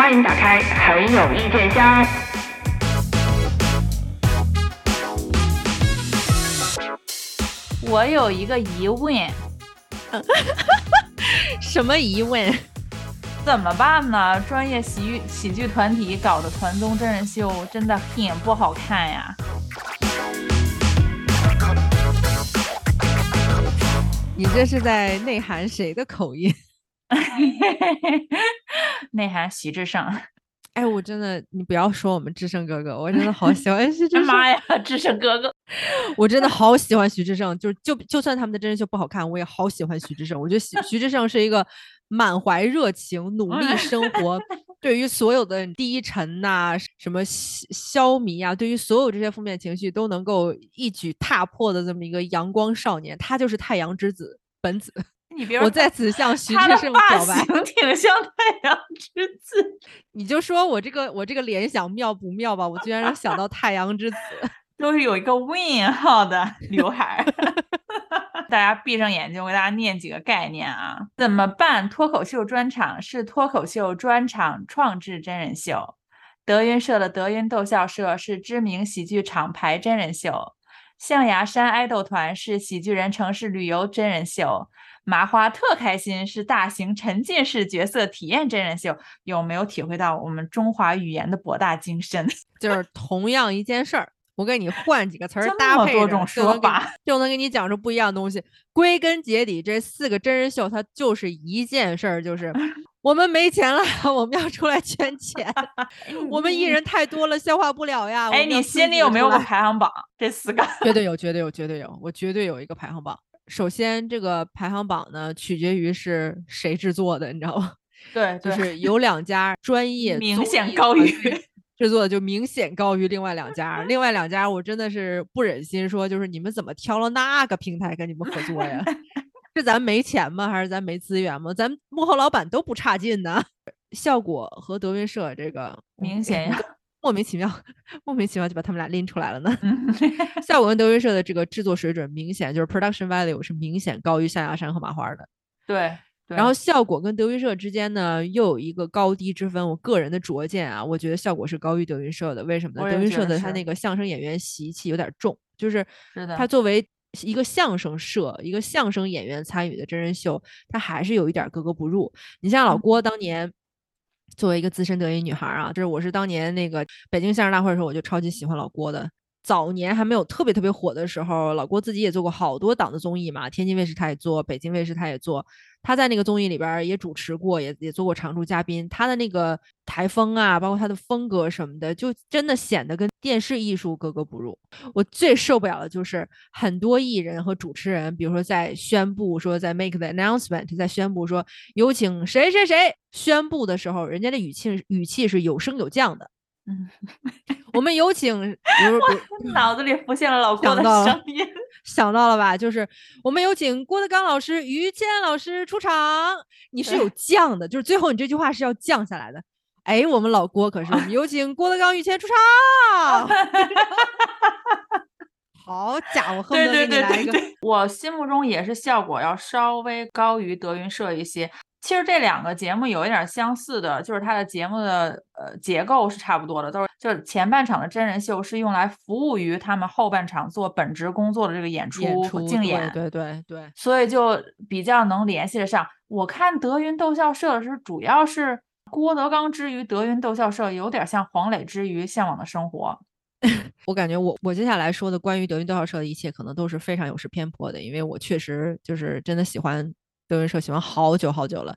欢迎打开很有意见箱。我有一个疑问，什么疑问？怎么办呢？专业喜剧喜剧团体搞的团综真人秀真的很不好看呀。你这是在内涵谁的口音？内涵徐志胜。哎，我真的，你不要说我们志 胜哥哥，我真的好喜欢徐志胜。妈呀，志胜哥哥，我真的好喜欢徐志胜，就是就就算他们的真人秀不好看，我也好喜欢徐志胜。我觉得徐徐志胜是一个满怀热情、努力生活，对于所有的低沉呐、什么消迷啊，对于所有这些负面情绪都能够一举踏破的这么一个阳光少年，他就是太阳之子本子。你别我在此向徐志胜表白，挺像太阳之子。你就说我这个我这个联想妙不妙吧？我居然能想到太阳之子，都是有一个问号的刘海。大家闭上眼睛，我给大家念几个概念啊？怎么办？脱口秀专场是脱口秀专场创制真人秀。德云社的德云逗笑社是知名喜剧厂牌真人秀。象牙山爱豆团是喜剧人城市旅游真人秀。麻花特开心是大型沉浸式角色体验真人秀，有没有体会到我们中华语言的博大精深？就是同样一件事儿，我给你换几个词儿搭配，多种说法就能给你讲出不一样的东西。归根结底，这四个真人秀它就是一件事儿，就是 我们没钱了，我们要出来圈钱。我们艺人太多了，消化不了呀。哎，你心里有没有个排行榜？这四个绝对有，绝对有，绝对有，我绝对有一个排行榜。首先，这个排行榜呢，取决于是谁制作的，你知道吗？对，就是 有两家专业明显高于 制作的，就明显高于另外两家。另外两家，我真的是不忍心说，就是你们怎么挑了那个平台跟你们合作呀？是咱没钱吗？还是咱没资源吗？咱幕后老板都不差劲呢。效果和德云社这个明显呀。莫名其妙，莫名其妙就把他们俩拎出来了呢。效果跟德云社的这个制作水准明显就是 production value 是明显高于象牙山和麻花的。对，然后效果跟德云社之间呢又有一个高低之分。我个人的拙见啊，我觉得效果是高于德云社的。为什么呢？德云社的他那个相声演员习气有点重，就是他作为一个相声社、一个相声演员参与的真人秀，他还是有一点格格不入。你像老郭当年。作为一个资深德云女孩啊，就是我是当年那个北京相声大会的时候，我就超级喜欢老郭的。早年还没有特别特别火的时候，老郭自己也做过好多档的综艺嘛，天津卫视他也做，北京卫视他也做。他在那个综艺里边也主持过，也也做过常驻嘉宾。他的那个台风啊，包括他的风格什么的，就真的显得跟电视艺术格格不入。我最受不了的就是很多艺人和主持人，比如说在宣布说在 make the announcement，在宣布说有请谁谁谁宣布的时候，人家的语气语气是有升有降的。嗯，我们有请，我脑子里浮现了老郭的声音，想到了吧？就是我们有请郭德纲老师、于谦老师出场。你是有降的，就是最后你这句话是要降下来的。哎，我们老郭可是，我们有请郭德纲、于谦出场。好家伙，对对对对对，我心目中也是效果要稍微高于德云社一些。其实这两个节目有一点相似的，就是它的节目的呃结构是差不多的，都是就是前半场的真人秀是用来服务于他们后半场做本职工作的这个演出竞演，对对对，所以就比较能联系得上。我看德云逗笑社的时候，主要是郭德纲之于德云逗笑社，有点像黄磊之于向往的生活。我感觉我我接下来说的关于德云逗笑社的一切，可能都是非常有失偏颇的，因为我确实就是真的喜欢。德云社喜欢好久好久了。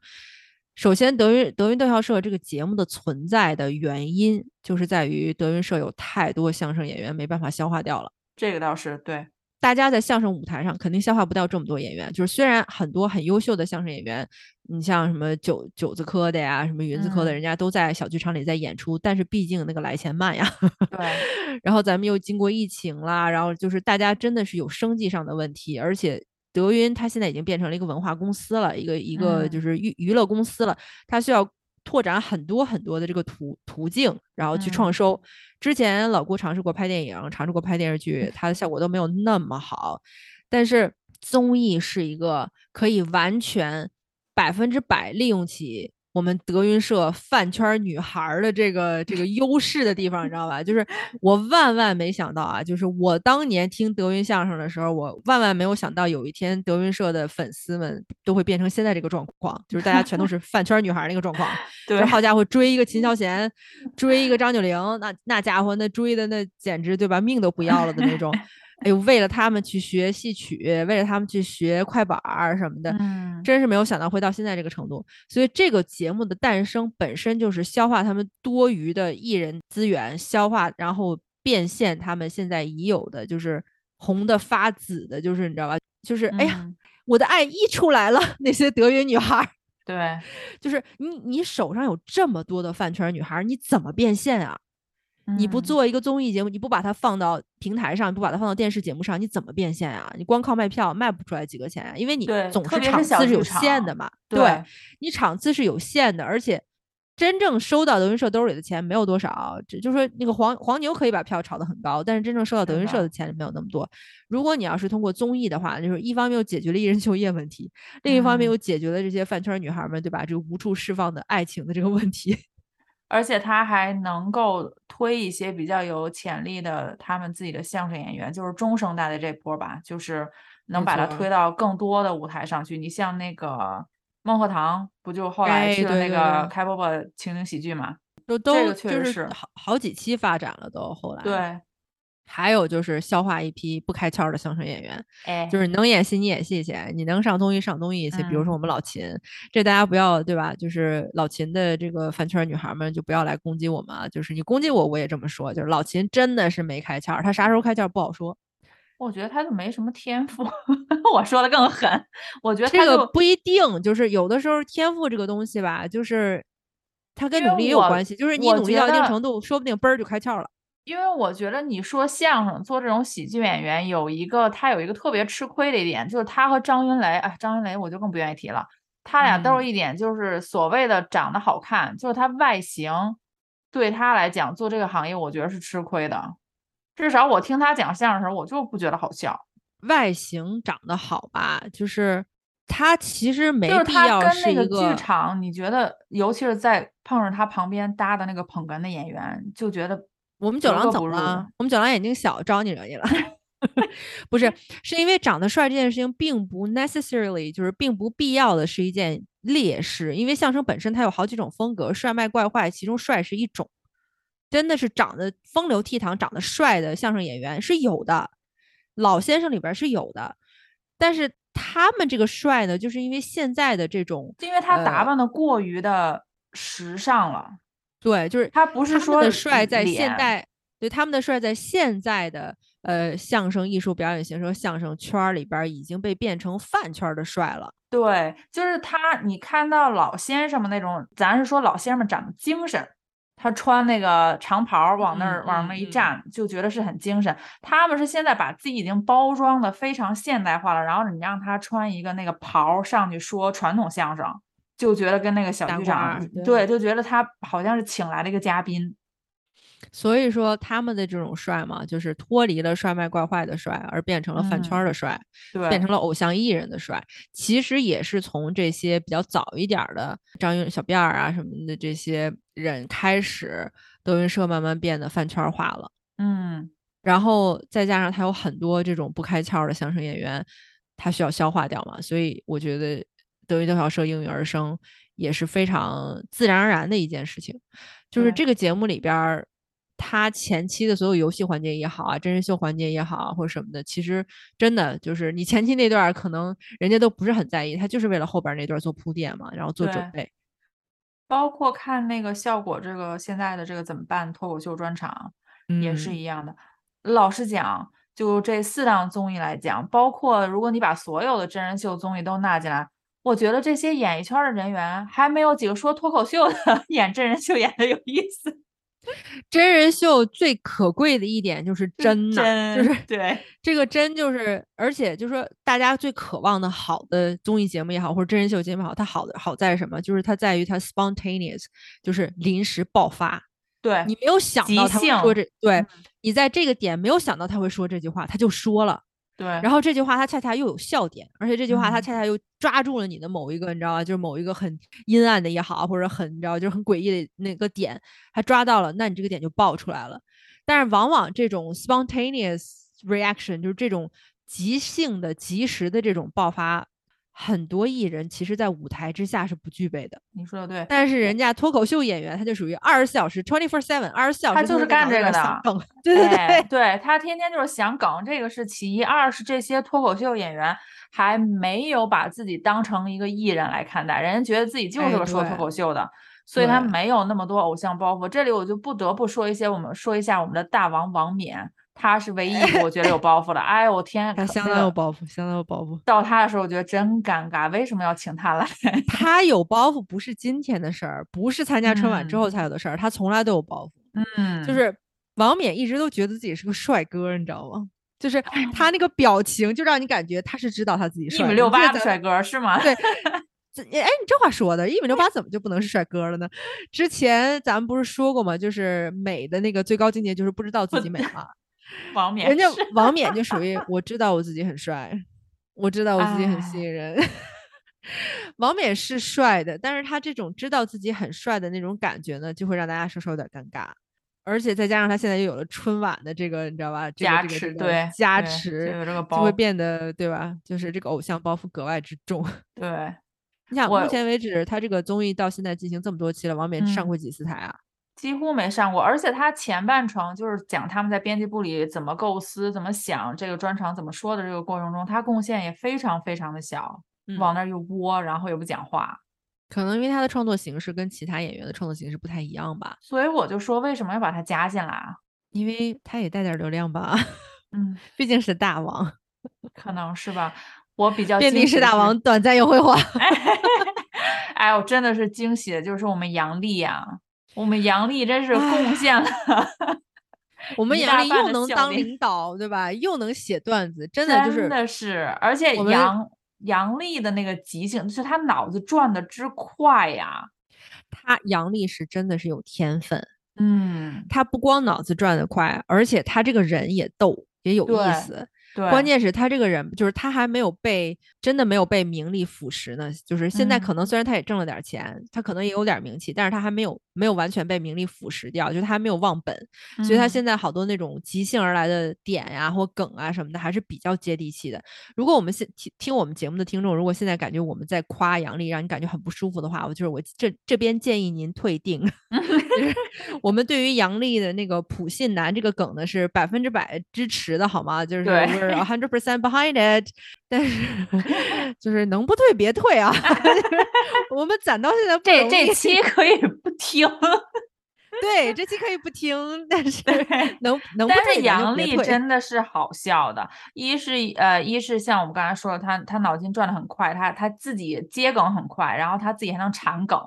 首先，德云德云逗笑社这个节目的存在的原因，就是在于德云社有太多相声演员没办法消化掉了。这个倒是对，大家在相声舞台上肯定消化不掉这么多演员。就是虽然很多很优秀的相声演员，你像什么九九字科的呀，什么云字科的，人家都在小剧场里在演出，但是毕竟那个来钱慢呀。对。然后咱们又经过疫情啦，然后就是大家真的是有生计上的问题，而且。德云它现在已经变成了一个文化公司了，一个一个就是娱娱乐公司了，它需要拓展很多很多的这个途途径，然后去创收。之前老郭尝试过拍电影，尝试过拍电视剧，它的效果都没有那么好。但是综艺是一个可以完全百分之百利用起我们德云社饭圈女孩的这个这个优势的地方，你知道吧？就是我万万没想到啊，就是我当年听德云相声的时候，我万万没有想到有一天德云社的粉丝们都会变成现在这个状况，就是大家全都是 饭圈女孩那个状况。对，好家伙，追一个秦 霄贤，追一个张九龄，那那家伙那追的那简直对吧，命都不要了的那种。哎呦，为了他们去学戏曲，为了他们去学快板儿什么的，嗯，真是没有想到会到现在这个程度。所以这个节目的诞生本身就是消化他们多余的艺人资源，消化然后变现他们现在已有的就是红的发紫的，就是你知道吧？就是哎呀，我的爱溢出来了，那些德云女孩，对，就是你你手上有这么多的饭圈女孩，你怎么变现啊？你不做一个综艺节目，你不把它放到平台上，不把它放到电视节目上，你怎么变现啊？你光靠卖票卖不出来几个钱啊，因为你总是场次是有限的嘛。对，你场次是有限的，而且真正收到德云社兜里的钱没有多少。就就说那个黄黄牛可以把票炒得很高，但是真正收到德云社的钱没有那么多。如果你要是通过综艺的话，就是一方面又解决了艺人就业问题，另一方面又解决了这些饭圈女孩们对吧？这个无处释放的爱情的这个问题。而且他还能够推一些比较有潜力的他们自己的相声演员，就是中生代的这波吧，就是能把他推到更多的舞台上去。你像那个孟鹤堂，不就后来去了那个开播播情景喜剧嘛？都都就是好好几期发展了，都后来对。还有就是消化一批不开窍的相声演员，哎，就是能演戏你演戏去，你能上综艺上综艺去。比如说我们老秦，这大家不要对吧？就是老秦的这个饭圈女孩们就不要来攻击我们啊！就是你攻击我，我也这么说，就是老秦真的是没开窍，他啥时候开窍不好说。我觉得他就没什么天赋，我说的更狠。我觉得这个不一定，就是有的时候天赋这个东西吧，就是他跟努力也有关系，就是你努力到一定程度，说不定嘣儿就开窍了。因为我觉得你说相声做这种喜剧演员有一个他有一个特别吃亏的一点，就是他和张云雷，哎，张云雷我就更不愿意提了。他俩都是一点，就是所谓的长得好看，就是他外形对他来讲做这个行业，我觉得是吃亏的。至少我听他讲相声的时候，我就不觉得好笑。外形长得好吧，就是他其实没必要是一个剧场。你觉得，尤其是在碰上他旁边搭的那个捧哏的演员，就觉得。我们九郎怎么了？我们九郎眼睛小，招你惹你了？不是，是因为长得帅这件事情并不 necessarily 就是并不必要的是一件劣势，因为相声本身它有好几种风格，帅卖怪坏，其中帅是一种。真的是长得风流倜傥、长得帅的相声演员是有的，老先生里边是有的，但是他们这个帅呢，就是因为现在的这种，因为他打扮的过于的时尚了。对，就是他不是说的帅在现代，对他们的帅在现在的呃相声艺术表演形式相声圈里边已经被变成饭圈的帅了。对，就是他，你看到老先生们那种，咱是说老先生们长得精神，他穿那个长袍往那儿往那一站，就觉得是很精神。他们是现在把自己已经包装的非常现代化了，然后你让他穿一个那个袍上去说传统相声。就觉得跟那个小剧场，对，就觉得他好像是请来了一个嘉宾。所以说他们的这种帅嘛，就是脱离了帅卖怪坏的帅，而变成了饭圈的帅，对，变成了偶像艺人的帅。其实也是从这些比较早一点的张云、小辫儿啊什么的这些人开始，德云社慢慢变得饭圈化了。嗯，然后再加上他有很多这种不开窍的相声演员，他需要消化掉嘛，所以我觉得。德云逗小社应运而生也是非常自然而然的一件事情。就是这个节目里边，它前期的所有游戏环节也好啊，真人秀环节也好啊，或者什么的，其实真的就是你前期那段可能人家都不是很在意，他就是为了后边那段做铺垫嘛，然后做准备。包括看那个效果，这个现在的这个怎么办脱口秀专场也是一样的。老实讲，就这四档综艺来讲，包括如果你把所有的真人秀综艺都纳进来。我觉得这些演艺圈的人员还没有几个说脱口秀的 演真人秀演的有意思。真人秀最可贵的一点就是真呐，就是对 这个真就是，而且就是说大家最渴望的好的综艺节目也好，或者真人秀节目也好，它好的好在什么？就是它在于它 spontaneous，就是临时爆发。对你没有想到他会说这，对你在这个点没有想到他会说这句话，他就说了。对。然后这句话它恰恰又有笑点，而且这句话它恰恰又抓住了你的某一个，你知道吧？就是某一个很阴暗的也好，或者很你知道就是很诡异的那个点，它抓到了，那你这个点就爆出来了。但是往往这种 spontaneous reaction 就是这种即兴的、即时的这种爆发。很多艺人其实，在舞台之下是不具备的。你说的对，但是人家脱口秀演员，他就属于二十四小时 twenty four seven，二十四小时他就是干这个的。对对对，对他天天就是想梗，这个是其一。二是这些脱口秀演员还没有把自己当成一个艺人来看待，人家觉得自己就是个说脱口秀的，所以他没有那么多偶像包袱。这里我就不得不说一些，我们说一下我们的大王王冕。他是唯一一个我觉得有包袱的，哎呦我天，他相当有包袱，相当有包袱。到他的时候，我觉得真尴尬，为什么要请他来？他有包袱不是今天的事儿，不是参加春晚之后才有的事儿，他从来都有包袱。嗯，就是王冕一直都觉得自己是个帅哥，你知道吗？就是他那个表情，就让你感觉他是知道他自己一米六八的帅哥是吗？对，哎，你这话说的，一米六八怎么就不能是帅哥了呢？之前咱们不是说过吗？就是美的那个最高境界就是不知道自己美 吗？王冕，人家王冕就属于我知道我自己很帅，我知道我自己很吸引人。王冕是帅的，但是他这种知道自己很帅的那种感觉呢，就会让大家稍稍有点尴尬。而且再加上他现在又有了春晚的这个，你知道吧？加持，对，加持，这个就会变得，对吧？就是这个偶像包袱格外之重。对，你想，目前为止他这个综艺到现在进行这么多期了，王冕上过几次台啊？几乎没上过，而且他前半程就是讲他们在编辑部里怎么构思、怎么想这个专场怎么说的这个过程中，他贡献也非常非常的小，往那儿一窝，然后也不讲话。可能因为他的创作形式跟其他演员的创作形式不太一样吧。所以我就说，为什么要把他加进来啊？因为他也带点流量吧。嗯，毕竟是大王，可能是吧。我比较 遍地是大王，短暂又辉煌。哎，我真的是惊喜的，就是我们杨丽呀。我们杨丽真是贡献了，我们杨丽又能当领导，对吧？又能写段子，真的就是真的是，而且杨杨丽的那个即兴，就是她脑子转的之快呀。她杨丽是真的是有天分，嗯，她不光脑子转的快，而且她这个人也逗，也有意思。关键是他这个人，就是他还没有被真的没有被名利腐蚀呢。就是现在可能虽然他也挣了点钱，他可能也有点名气，但是他还没有没有完全被名利腐蚀掉，就他还没有忘本。所以他现在好多那种即兴而来的点呀或梗啊什么的，还是比较接地气的。如果我们现听听我们节目的听众，如果现在感觉我们在夸杨笠，让你感觉很不舒服的话，我就是我这这边建议您退订。就是 我们对于杨笠的那个普信男这个梗呢，是百分之百支持的，好吗？就是。A hundred percent behind it，但是 就是能不退别退啊！我们攒到现在，这这期可以不听，对，这期可以不听，但是能能不退但是杨笠真的是好笑的，一是呃，一是像我们刚才说的，他他脑筋转的很快，他他自己接梗很快，然后他自己还能缠梗。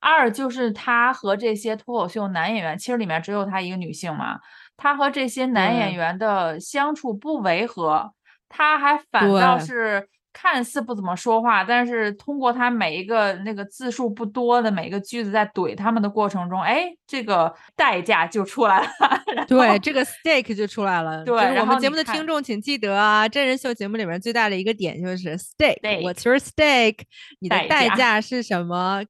二就是他和这些脱口秀男演员，其实里面只有他一个女性嘛。他和这些男演员的相处不违和，他还反倒是看似不怎么说话，但是通过他每一个那个字数不多的每个句子在怼他们的过程中，哎，这个代价就出来了。对，这个 stake 就出来了。对，我们节目的听众请记得啊，真人秀节目里面最大的一个点就是 stake。What's your stake？你的代价是什么？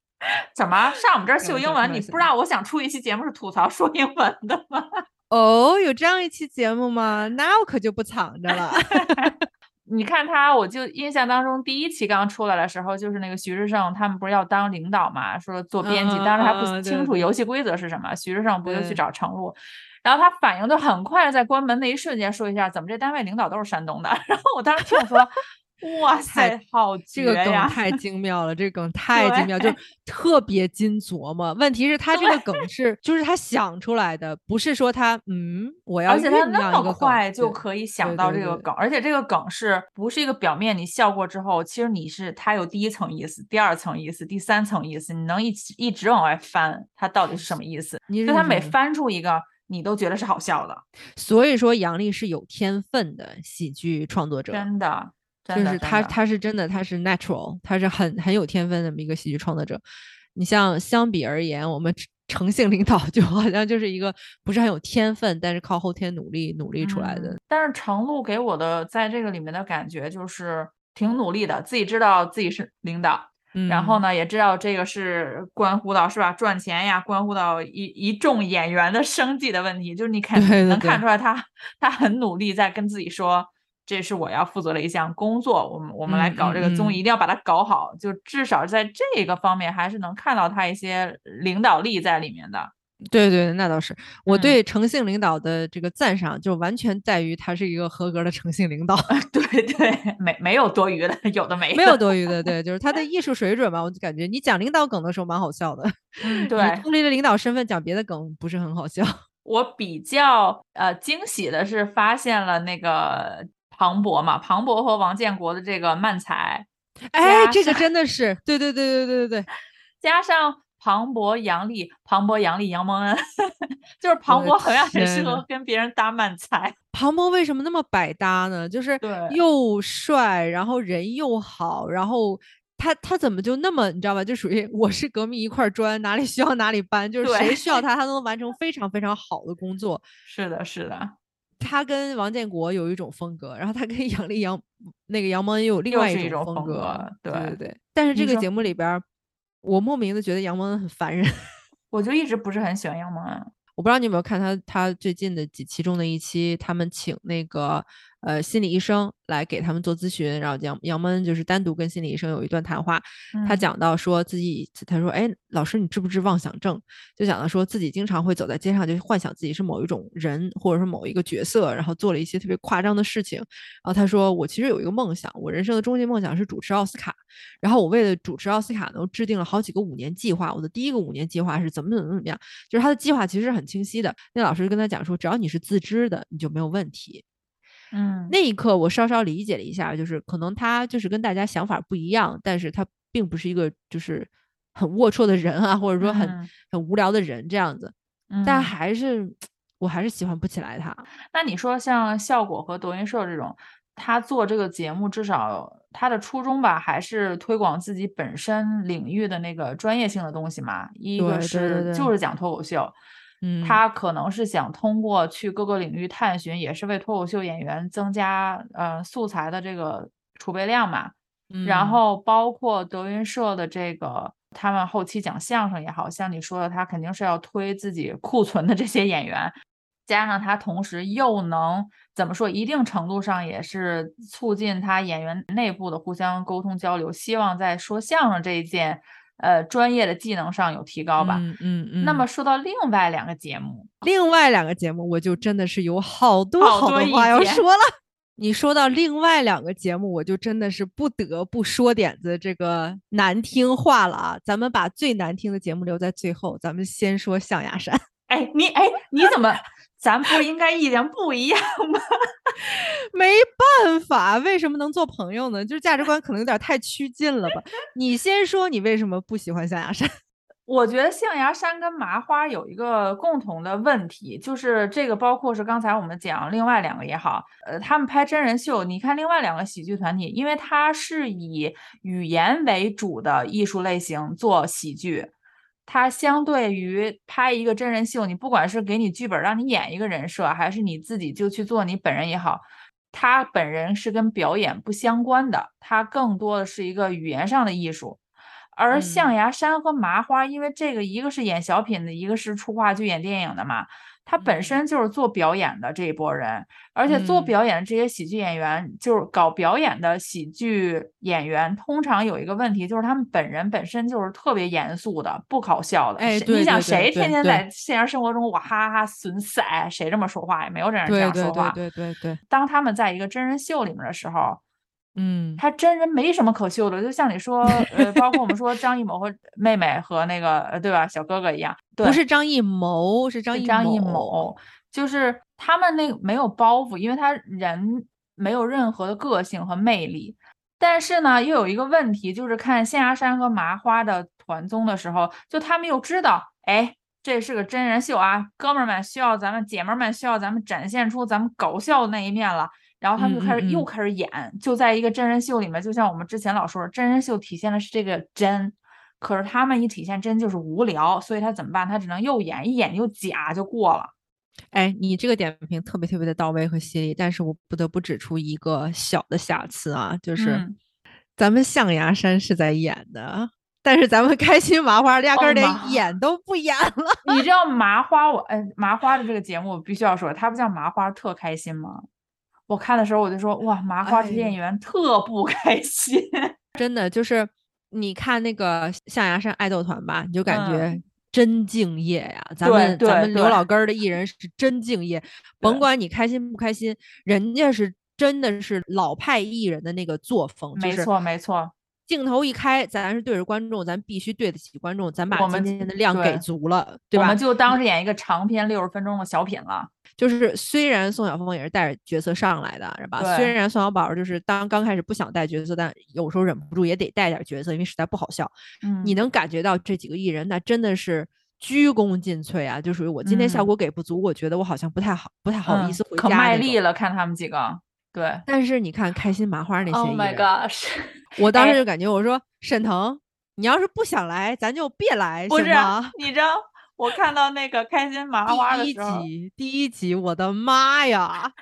怎么上我们这儿秀英文？你不知道我想出一期节目是吐槽说英文的吗？哦，有这样一期节目吗？那我可就不藏着了。你看他，我就印象当中第一期刚出来的时候，就是那个徐志胜他们不是要当领导嘛，说做编辑，当时还不清楚游戏规则是什么。徐志胜不就去找程璐，然后他反应就很快，在关门那一瞬间说一下，怎么这单位领导都是山东的。然后我当时听我说。哇 塞，好这个梗太精妙了，这个梗 太精妙，就特别精琢磨。问题是，他这个梗是，就是他想出来的，不是说他嗯，我要而且他那么快就可以想到这个梗，而且这个梗是不是一个表面你笑过之后，其实你是他有第一层意思、第二层意思、第三层意思，你能一直一直往外翻，他到底是什么意思？就他每翻出一个，你都觉得是好笑的。所以说，杨笠是有天分的喜剧创作者，真的。就是他，他是真的，他是 natural，他是很很有天分的这么一个喜剧创作者。你像相比而言，我们诚信领导 就好像就是一个不是很有天分，但是靠后天努力努力出来的。但是程璐给我的在这个里面的感觉就是挺努力的，自己知道自己是领导，然后呢也知道这个是关乎到是吧赚钱呀，关乎到一一众演员的生计的问题，就是你看能看出来他他很努力在跟自己说。这是我要负责的一项工作，我们我们来搞这个综艺，一定要把它搞好。就至少在这个方面，还是能看到他一些领导力在里面的。对对，那倒是。我对诚信领导的这个赞赏，就完全在于他是一个合格的诚信领导。对对，没没有多余的，有的没。没有多余的，对，就是他的艺术水准吧。我就感觉你讲领导梗的时候蛮好笑的。嗯，对。脱离了领导身份讲别的梗不是很好笑。我比较呃惊喜的是发现了那个。庞博嘛，庞博和王建国的这个慢才，哎，这个真的是，对对对对对对对，加上庞博、杨笠，庞博、杨笠、杨蒙恩，就是庞博很很适合跟别人搭慢才。庞博为什么那么百搭呢？就是又帅，然后人又好，然后他他怎么就那么你知道吧？就属于我是革命一块砖，哪里需要哪里搬，就是谁需要他，他都能完成非常非常好的工作。是的，是的。他跟王建国有一种风格，然后他跟 杨丽杨那个杨蒙恩又有另外一种风格，对对对。但是这个节目里边，我莫名的觉得杨蒙恩很烦人，我就一直不是很喜欢杨蒙恩。我不知道你有没有看他他最近的几期中的一期，他们请那个。呃，心理医生来给他们做咨询，然后杨杨蒙恩就是单独跟心理医生有一段谈话。他讲到说自己，他说：“哎，老师，你治不治妄想症？”就讲到说自己经常会走在街上，就幻想自己是某一种人，或者是某一个角色，然后做了一些特别夸张的事情。然后他说：“我其实有一个梦想，我人生的终极梦想是主持奥斯卡。然后我为了主持奥斯卡呢，制定了好几个五年计划。我的第一个五年计划是怎么怎么怎么样，就是他的计划其实是很清晰的。那老师就跟他讲说，只要你是自知的，你就没有问题。”嗯，那一刻我稍稍理解了一下，就是可能他就是跟大家想法不一样，但是他并不是一个就是很龌龊的人啊，或者说很很无聊的人这样子，但还是我还是喜欢不起来他。那你说像效果和德云社这种，他做这个节目，至少他的初衷吧，还是推广自己本身领域的那个专业性的东西嘛？一个是就是讲脱口秀。他可能是想通过去各个领域探寻，也是为脱口秀演员增加呃素材的这个储备量嘛。然后包括德云社的这个，他们后期讲相声也好像你说的，他肯定是要推自己库存的这些演员，加上他同时又能怎么说，一定程度上也是促进他演员内部的互相沟通交流，希望在说相声这一件。呃，专业的技能上有提高吧？嗯嗯嗯。那么说到另外两个节目，另外两个节目，我就真的是有好多好多话要说了。你说到另外两个节目，我就真的是不得不说点子这个难听话了啊！咱们把最难听的节目留在最后，咱们先说象牙山。哎，你哎，你怎么？咱不应该意见不一样吗？没办法，为什么能做朋友呢？就是价值观可能有点太趋近了吧。你先说，你为什么不喜欢象牙山？我觉得象牙山跟麻花有一个共同的问题，就是这个，包括是刚才我们讲另外两个也好，呃，他们拍真人秀，你看另外两个喜剧团体，因为它是以语言为主的艺术类型做喜剧。它相对于拍一个真人秀，你不管是给你剧本让你演一个人设，还是你自己就去做你本人也好，他本人是跟表演不相关的，它更多的是一个语言上的艺术。而象牙山和麻花，因为这个一个是演小品的，一个是出话剧演电影的嘛。他本身就是做表演的这一波人，而且做表演的这些喜剧演员，就是搞表演的喜剧演员，通常有一个问题，就是他们本人本身就是特别严肃的，不搞笑的。哎，你想谁天天在现实生活中我哈哈损塞，谁这么说话？也没有这样这样说话。对对对对。当他们在一个真人秀里面的时候。嗯，他真人没什么可秀的，就像你说，呃，包括我们说张艺谋和妹妹和那个，呃，对吧，小哥哥一样，不是张艺谋，是张艺张艺谋，就是他们那个没有包袱，因为他人没有任何的个性和魅力。但是呢，又有一个问题，就是看象牙山和麻花的团综的时候，就他们又知道，哎，这是个真人秀啊，哥们儿们需要咱们，姐们儿们需要咱们展现出咱们搞笑的那一面了。然后他们就开始又开始演，就在一个真人秀里面，就像我们之前老说，真人秀体现的是这个真，可是他们一体现真就是无聊，所以他怎么办？他只能又演一演又假就过了。哎，你这个点评特别特别的到位和犀利，但是我不得不指出一个小的瑕疵啊，就是咱们象牙山是在演的，但是咱们开心麻花压根连演都不演了。你知道麻花我哎麻花的这个节目我必须要说，它不叫麻花特开心吗？我看的时候我就说哇，麻花这些演员特不 开心，真的就是你看那个象牙山爱豆团吧，你就感觉。真敬业呀！咱们咱们刘老根儿的艺人是真敬业，甭管你开心不开心，人家是真的是老派艺人的那个作风。没错没错，镜头一开，咱是对着观众，咱必须对得起观众，咱把今天的量给足了，对吧？我们就当是演一个长篇六十分钟的小品了。就是虽然宋晓峰也是带着角色上来的，是吧？虽然宋小宝就是当刚开始不想带角色，但有时候忍不住也得带点角色，因为实在不好笑。嗯，你能感觉到这几个艺人，那真的是鞠躬尽瘁啊！就属于我今天效果给不足，我觉得我好像不太好，不太好意思回家。可卖力了，看他们几个。对，但是你看开心麻花那些，Oh my God！我 当时就感觉，我说沈腾，你要是不想来，咱就别来，行吗？你知道。我看到那个开心麻花的时候，第一集，第一集，我的妈呀！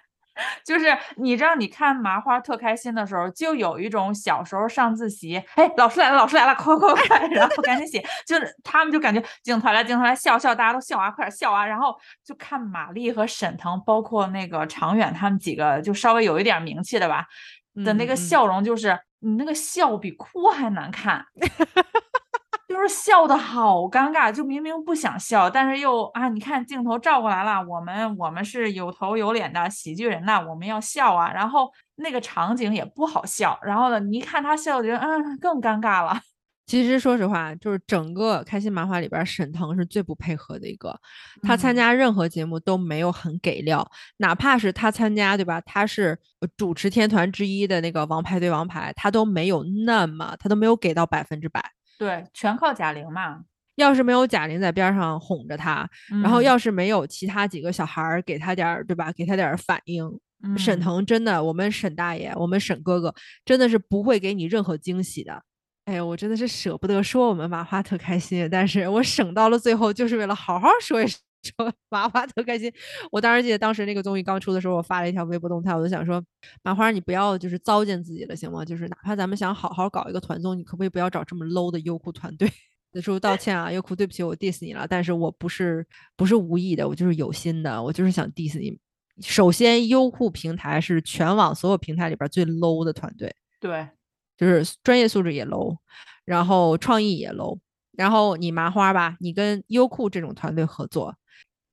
就是你知道，你看麻花特开心的时候，就有一种小时候上自习，哎，老师来了，老师来了，快快快，然后赶紧写，就是他们就感觉镜头来镜头来笑笑，大家都笑啊，快点笑啊，然后就看马丽和沈腾，包括那个常远他们几个，就稍微有一点名气的吧，的那个笑容，就是你那个笑比哭还难看。就是笑的好尴尬，就明明不想笑，但是又啊，你看镜头照过来了，我们我们是有头有脸的喜剧人呐，我们要笑啊。然后那个场景也不好笑，然后呢，你一看他笑，觉得嗯更尴尬了。其实说实话，就是整个开心麻花里边，沈腾是最不配合的一个。他参加任何节目都没有很给料，哪怕是他参加，对吧？他是主持天团之一的那个《王牌对王牌》，他都没有那么，他都没有给到百分之百。对，全靠贾玲嘛。要是没有贾玲在边上哄着他，然后要是没有其他几个小孩儿给他点儿，对吧？给他点儿反应，沈腾真的，我们沈大爷，我们沈哥哥真的是不会给你任何惊喜的。哎呀，我真的是舍不得说我们马花特开心，但是我省到了最后，就是为了好好说一 说麻花特开心。我当时记得当时那个综艺刚出的时候，我发了一条微博动态，我就想说，麻花你不要就是糟践自己了，行吗？就是哪怕咱们想好好搞一个团综，你可不可以不要找这么 low 的优酷团队？那时候道歉啊，优酷，对不起，我 diss 你了，但是我不是不是无意的，我就是有心的，我就是想 diss 你。首先，优酷平台是全网所有平台里边最 low 的团队，对，就是专业素质也 low，然后创意也 low，然后你麻花吧，你跟优酷这种团队合作。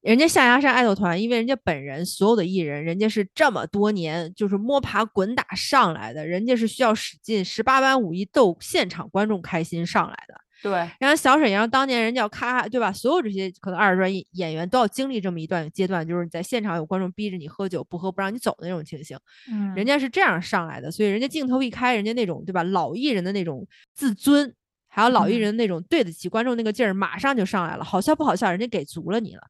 人家象牙山爱豆团，因为人家本人所有的艺人，人家是这么多年就是摸爬滚打上来的，人家是需要使劲十八般武艺逗现场观众开心上来的。对，然后小沈阳当年人家要咔，对吧？所有这些可能二十专演员都要经历这么一段阶段，就是你在现场有观众逼着你喝酒，不喝不让你走的那种情形。嗯，人家是这样上来的，所以人家镜头一开，人家那种对吧？老艺人的那种自尊。还有老艺人那种对得起观众那个劲儿，马上就上来了。好笑不好笑，人家给足了你了。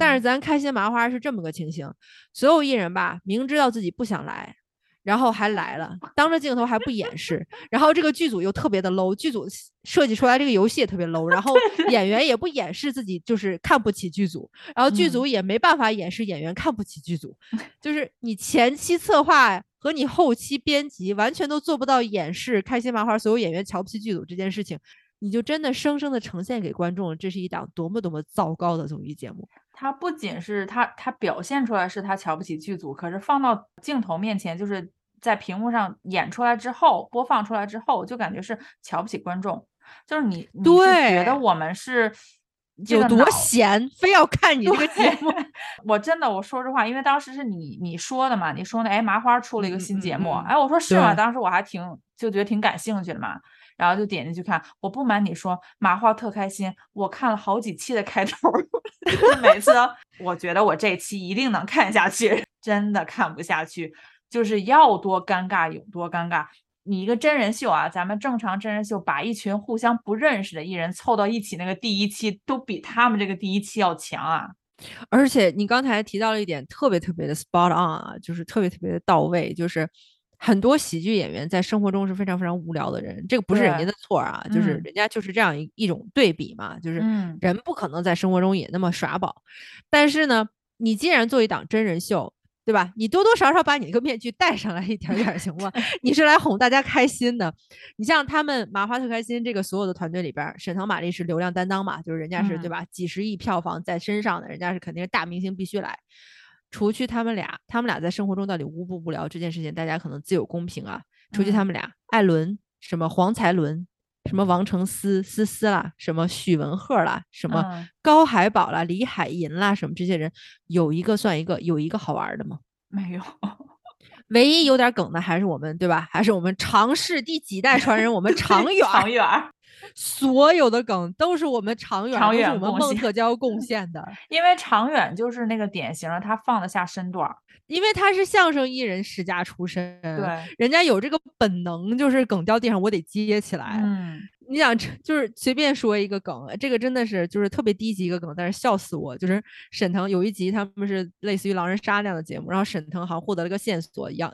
但是咱开心麻花是这么个情形，所有艺人吧，明知道自己不想来，然后还来了，当着镜头还不掩饰。然后这个剧组又特别的 low，剧组设计出来这个游戏也特别 low，然后演员也不掩饰自己就是看不起剧组，然后剧组也没办法掩饰演员看不起剧组，就是你前期策划。和你后期编辑完全都做不到掩饰开心麻花所有演员瞧不起剧组这件事情，你就真的生生的呈现给观众，这是一档多么多么糟糕的综艺节目。他不仅是他他表现出来是他瞧不起剧组，可是放到镜头面前，就是在屏幕上演出来之后，播放出来之后，就感觉是瞧不起观众，就是你你是觉得我们是。有多闲，非要看你这个节目？我真的，我说实话，因为当时是你你说的嘛，你说那哎麻花出了一个新节目，哎我说是吗？当时我还挺就觉得挺感兴趣的嘛，然后就点进去看。我不瞒你说，麻花特开心，我看了好几期的开头，每次我觉得我这期一定能看下去，真的看不下去，就是要多尴尬有多尴尬。你一个真人秀啊，咱们正常真人秀把一群互相不认识的艺人凑到一起，那个第一期都比他们这个第一期要强啊！而且你刚才提到了一点特别特别的 spot on 啊，就是特别特别的到位，就是很多喜剧演员在生活中是非常非常无聊的人，这个不是人家的错啊，就是人家就是这样一一种对比嘛，就是人不可能在生活中也那么耍宝。但是呢，你既然做一档真人秀，对吧？你多多少少把你那个面具戴上来一点点行吗？你是来哄大家开心的。你像他们麻花特开心这个所有的团队里边，沈腾、马丽是流量担当嘛，就是人家是对吧？几十亿票房在身上的，人家是肯定是大明星必须来。除去他们俩，他们俩在生活中到底无不无聊这件事情，大家可能自有公平啊。除去他们俩，艾伦、什么黄才伦、什么王成思、思思啦，什么许文赫啦，什么高海宝啦、李海银啦，什么这些人，有一个算一个，有一个好玩的吗？没有。唯一有点梗的还是我们，对吧？还是我们常氏第几代传人，我们常远。常远。所有的梗都是我们长远，都是我们孟特娇贡 献的。因为长远就是那个典型的，他放得下身段，因为他是相声艺人世家出身，对，人家有这个本能，就是梗掉地上我得接起来。嗯，你想，就是随便说一个梗，这个真的是就是特别低级一个梗，但是笑死我。就是沈腾有一集，他们是类似于狼人杀那样的节目，然后沈腾好像获得了个线索一样。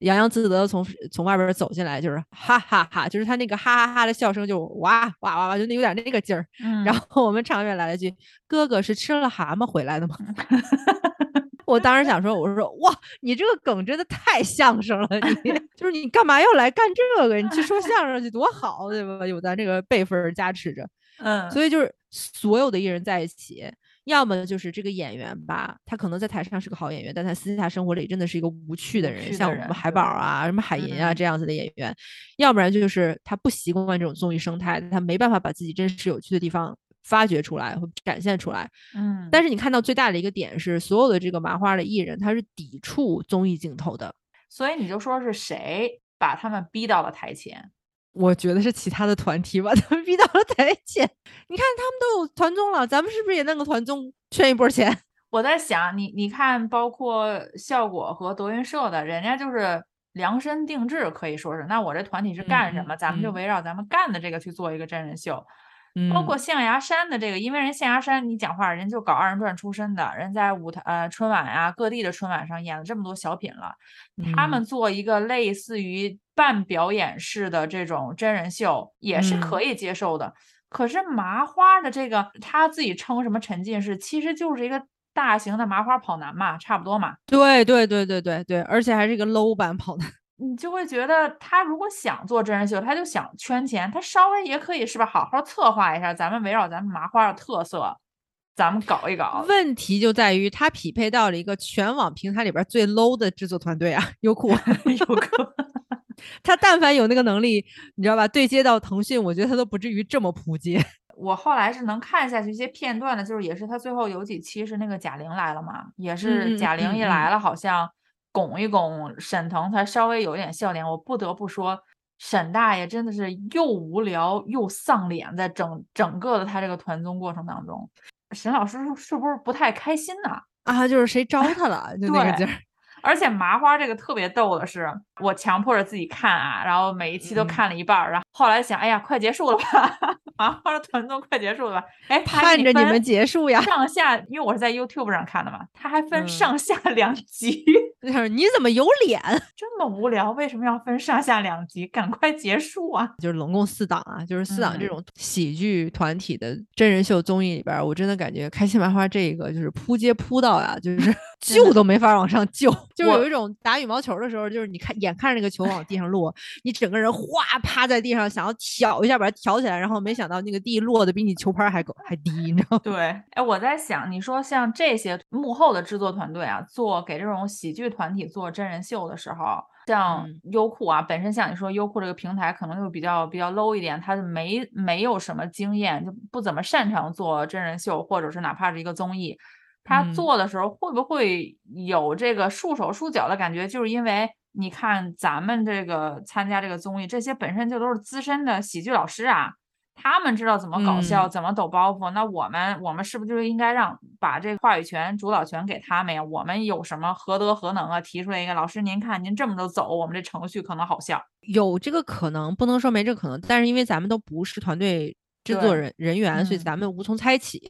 洋洋自得从从外边走进来，就是哈哈哈，就是他那个哈哈哈的笑声，就哇哇哇哇，就那有点那个劲儿。然后我们常远来了句：“哥哥是吃了蛤蟆回来的吗？”我当时想说：“我说哇，你这个梗真的太相声了，你 就是你干嘛要来干这个？你去说相声去多好，对吧？有咱这个辈分加持着。”嗯，所以就是所有的艺人在一起。要么就是这个演员吧，他可能在台上是个好演员，但他私下生活里真的是一个无趣的人，像我们海宝啊、什么海银啊这样子的演员。要不然就是他不习惯这种综艺生态，他没办法把自己真实有趣的地方发掘出来和展现出来。嗯，但是你看到最大的一个点是，所有的这个麻花的艺人他是抵触综艺镜头的，所以你就说是谁把他们逼到了台前？我觉得是其他的团体把他们逼到了台前。你看他们都有团综了，咱们是不是也弄个团综圈一波钱？我在想，你你看，包括效果和德云社的，人家就是量身定制，可以说是。那我这团体是干什么？咱们就围绕咱们干的这个去做一个真人秀。嗯包括象牙山的这个，因为人象牙山，你讲话人就搞二人转出身的，人在舞台呃春晚呀各地的春晚上演了这么多小品了，他们做一个类似于半表演式的这种真人秀也是可以接受的。可是麻花的这个他自己称什么沉浸式，其实就是一个大型的麻花跑男嘛，差不多嘛。对对对对对对，而且还是一个 low 版跑男。你就会觉得他如果想做真人秀，他就想圈钱，他稍微也可以是吧？好好策划一下，咱们围绕咱们麻花的特色，咱们搞一搞。问题就在于他匹配到了一个全网平台里边最 low 的制作团队啊，优酷，优酷。他但凡有那个能力，你知道吧？对接到腾讯，我觉得他都不至于这么扑街。我后来是能看下去一些片段的，就是也是他最后有几期是那个贾玲来了嘛，也是贾玲一来了，好像。拱一拱沈腾，才稍微有点笑脸。我不得不说，沈大爷真的是又无聊又丧脸，在整整个的他这个团综过程当中，沈老师是不是不太开心呢？啊，就是谁招他了，就那个劲儿。而且麻花这个特别逗的是，我强迫着自己看啊，然后每一期都看了一半，然后后来想，哎呀，快结束了吧，麻花的团综快结束了吧？哎，盼着你们结束呀！上下，因为我是在 YouTube 上看的嘛，它还分上下两集。你怎么有脸？这么无聊，为什么要分上下两集？赶快结束啊！就是拢共四档啊，就是四档这种喜剧团体的真人秀综艺里边，我真的感觉开心麻花这个就是扑街扑到呀，就是 救都没法往上救。就是有一种打羽毛球的时候，就是你看眼看着那个球往地上落，你整个人哗趴在地上，想要挑一下把它挑起来，然后没想到那个地落的比你球拍还高还低，你知道吗？对，哎，我在想，你说像这些幕后的制作团队啊，做给这种喜剧团体做真人秀的时候，像优酷啊，本身像你说优酷这个平台可能就比较比较 low 一点，它没没有什么经验，就不怎么擅长做真人秀，或者是哪怕是一个综艺。他做的时候会不会有这个束手束脚的感觉？就是因为你看咱们这个参加这个综艺，这些本身就都是资深的喜剧老师啊，他们知道怎么搞笑，怎么抖包袱。那我们我们是不是就应该让把这个话语权、主导权给他们呀？我们有什么何德何能啊？提出来一个老师，您看您这么着走，我们这程序可能好笑。有这个可能，不能说没这个可能。但是因为咱们都不是团队。制作人人员，所以咱们无从猜起。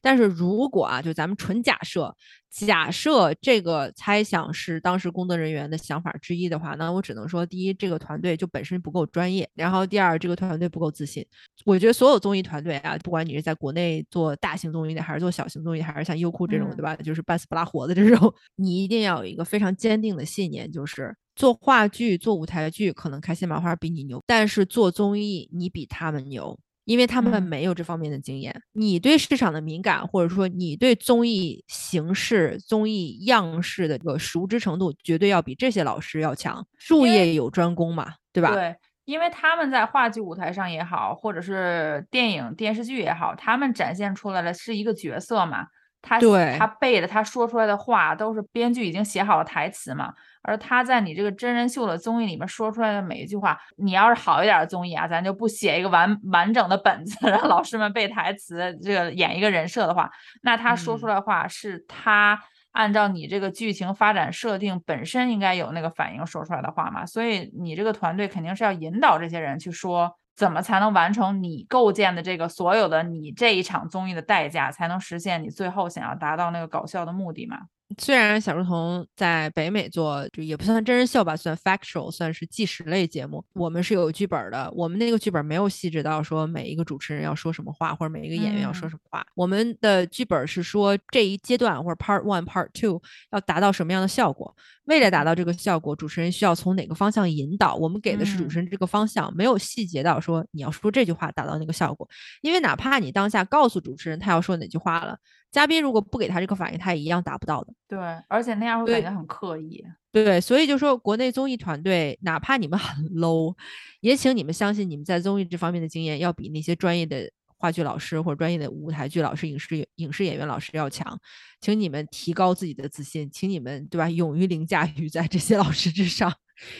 但是如果啊，就咱们纯假设，假设这个猜想是当时工作人员的想法之一的话，那我只能说，第一，这个团队就本身不够专业；然后第二，这个团队不够自信。我觉得所有综艺团队啊，不管你是在国内做大型综艺的，还是做小型综艺，还是像优酷这种，对吧？就是半死不拉活的这种，你一定要有一个非常坚定的信念，就是做话剧、做舞台剧，可能开心麻花比你牛，但是做综艺你比他们牛。因为他们没有这方面的经验，你对市场的敏感，或者说你对综艺形式、综艺样式的这个熟知程度，绝对要比这些老师要强。术业有专攻嘛，对吧？对，因为他们在话剧舞台上也好，或者是电影电视剧也好，他们展现出来的是一个角色嘛。他对他背的，他说出来的话都是编剧已经写好了台词嘛。而他在你这个真人秀的综艺里面说出来的每一句话，你要是好一点的综艺啊，咱就不写一个完完整的本子让老师们背台词，这个演一个人设的话，那他说出来的话是他按照你这个剧情发展设定本身应该有那个反应说出来的话嘛。所以你这个团队肯定是要引导这些人去说。怎么才能完成你构建的这个所有的你这一场综艺的代价，才能实现你最后想要达到那个搞笑的目的嘛？虽然小书童在北美做，就也不算真人秀吧，算 factual，算是纪实类节目。我们是有剧本的，我们那个剧本没有细致到说每一个主持人要说什么话，或者每一个演员要说什么话。我们的剧本是说这一阶段或者 part one、part two 要达到什么样的效果。为了达到这个效果，主持人需要从哪个方向引导？我们给的是主持人这个方向，没有细节到说你要说这句话达到那个效果。因为哪怕你当下告诉主持人他要说哪句话了。嘉宾如果不给他这个反应，他也一样达不到的。对，而且那样会感觉很刻意。对，所以就说国内综艺团队，哪怕你们很 low，也请你们相信，你们在综艺这方面的经验要比那些专业的话剧老师或者专业的舞台剧老师、影视影视演员老师要强。请你们提高自己的自信，请你们对吧，勇于凌驾于在这些老师之上，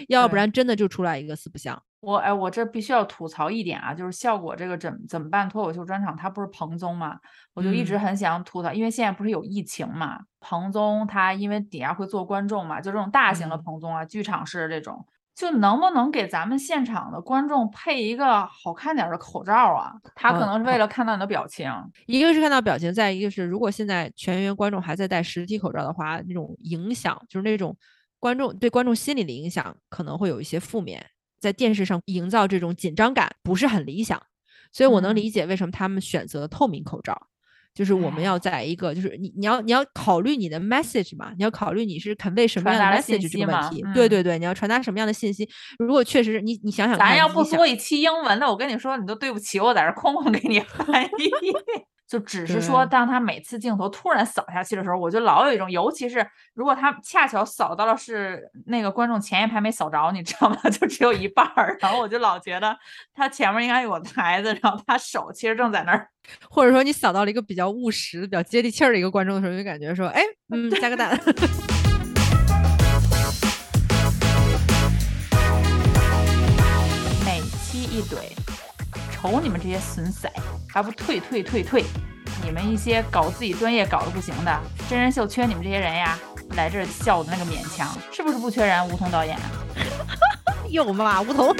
要不然真的就出来一个四不像。我哎，我这必须要吐槽一点啊，就是效果这个怎怎么办脱口秀专场，它不是彭宗嘛？我就一直很想吐槽，因为现在不是有疫情嘛？彭宗他因为底下会做观众嘛，就这种大型的彭宗啊，剧场式这种，就能不能给咱们现场的观众配一个好看点的口罩啊？他可能是为了看到你的表情，一个是看到表情，再一个是如果现在全员观众还在戴实体口罩的话，那种影响就是那种观众对观众心理的影响可能会有一些负面。在电视上营造这种紧张感不是很理想，所以我能理解为什么他们选择透明口罩。就是我们要在一个，就是你你要你要考虑你的 message 嘛，你要考虑你是 convey 什么样的 message 这个问题。对对对，你要传达什么样的信息？如果确实你你想想，咱要不说一期英文的，我跟你说，你都对不起我，在这空空给你翻译。就只是说，当他每次镜头突然扫下去的时候，我就老有一种，尤其是如果他恰巧扫到了是那个观众前一排没扫着，你知道吗？就只有一半儿，然后我就老觉得他前面应该有个台子，然后他手其实正在那儿，或者说你扫到了一个比较务实、比较接地气儿的一个观众的时候，就感觉说，哎，嗯，加个蛋。每期一怼。瞅你们这些损色，还不退退退退！你们一些搞自己专业搞得不行的，真人秀缺你们这些人呀！来这儿笑的那个勉强，是不是不缺人？吴彤导演，有吗？吴彤。